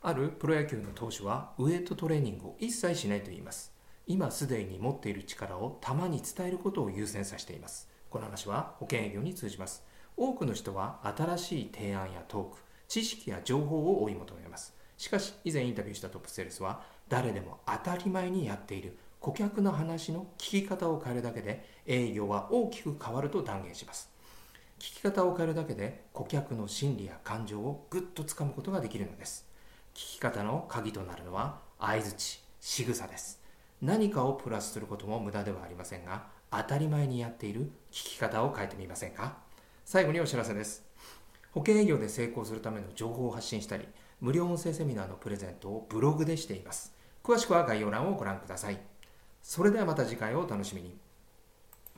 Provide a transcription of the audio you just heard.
あるプロ野球の投手はウエイトトレーニングを一切しないと言います。今すでに持っている力を球に伝えることを優先させています。この話は保険営業に通じます。多くの人は新しい提案やトーク知識や情報を追い求めます。しかし以前インタビューしたトップセールスは誰でも当たり前にやっている顧客の話の聞き方を変えるだけで営業は大きく変わると断言します。聞き方を変えるだけで顧客の心理や感情をぐっとつかむことができるのです。き方の鍵となるのは相づち仕草です。何かをプラスすることも無駄ではありませんが当たり前にやっている聞き方を変えてみませんか？最後にお知らせです。保険営業で成功するための情報を発信したり無料音声セミナーのプレゼントをブログでしています。詳しくは概要欄をご覧ください。それではまた次回をお楽しみに。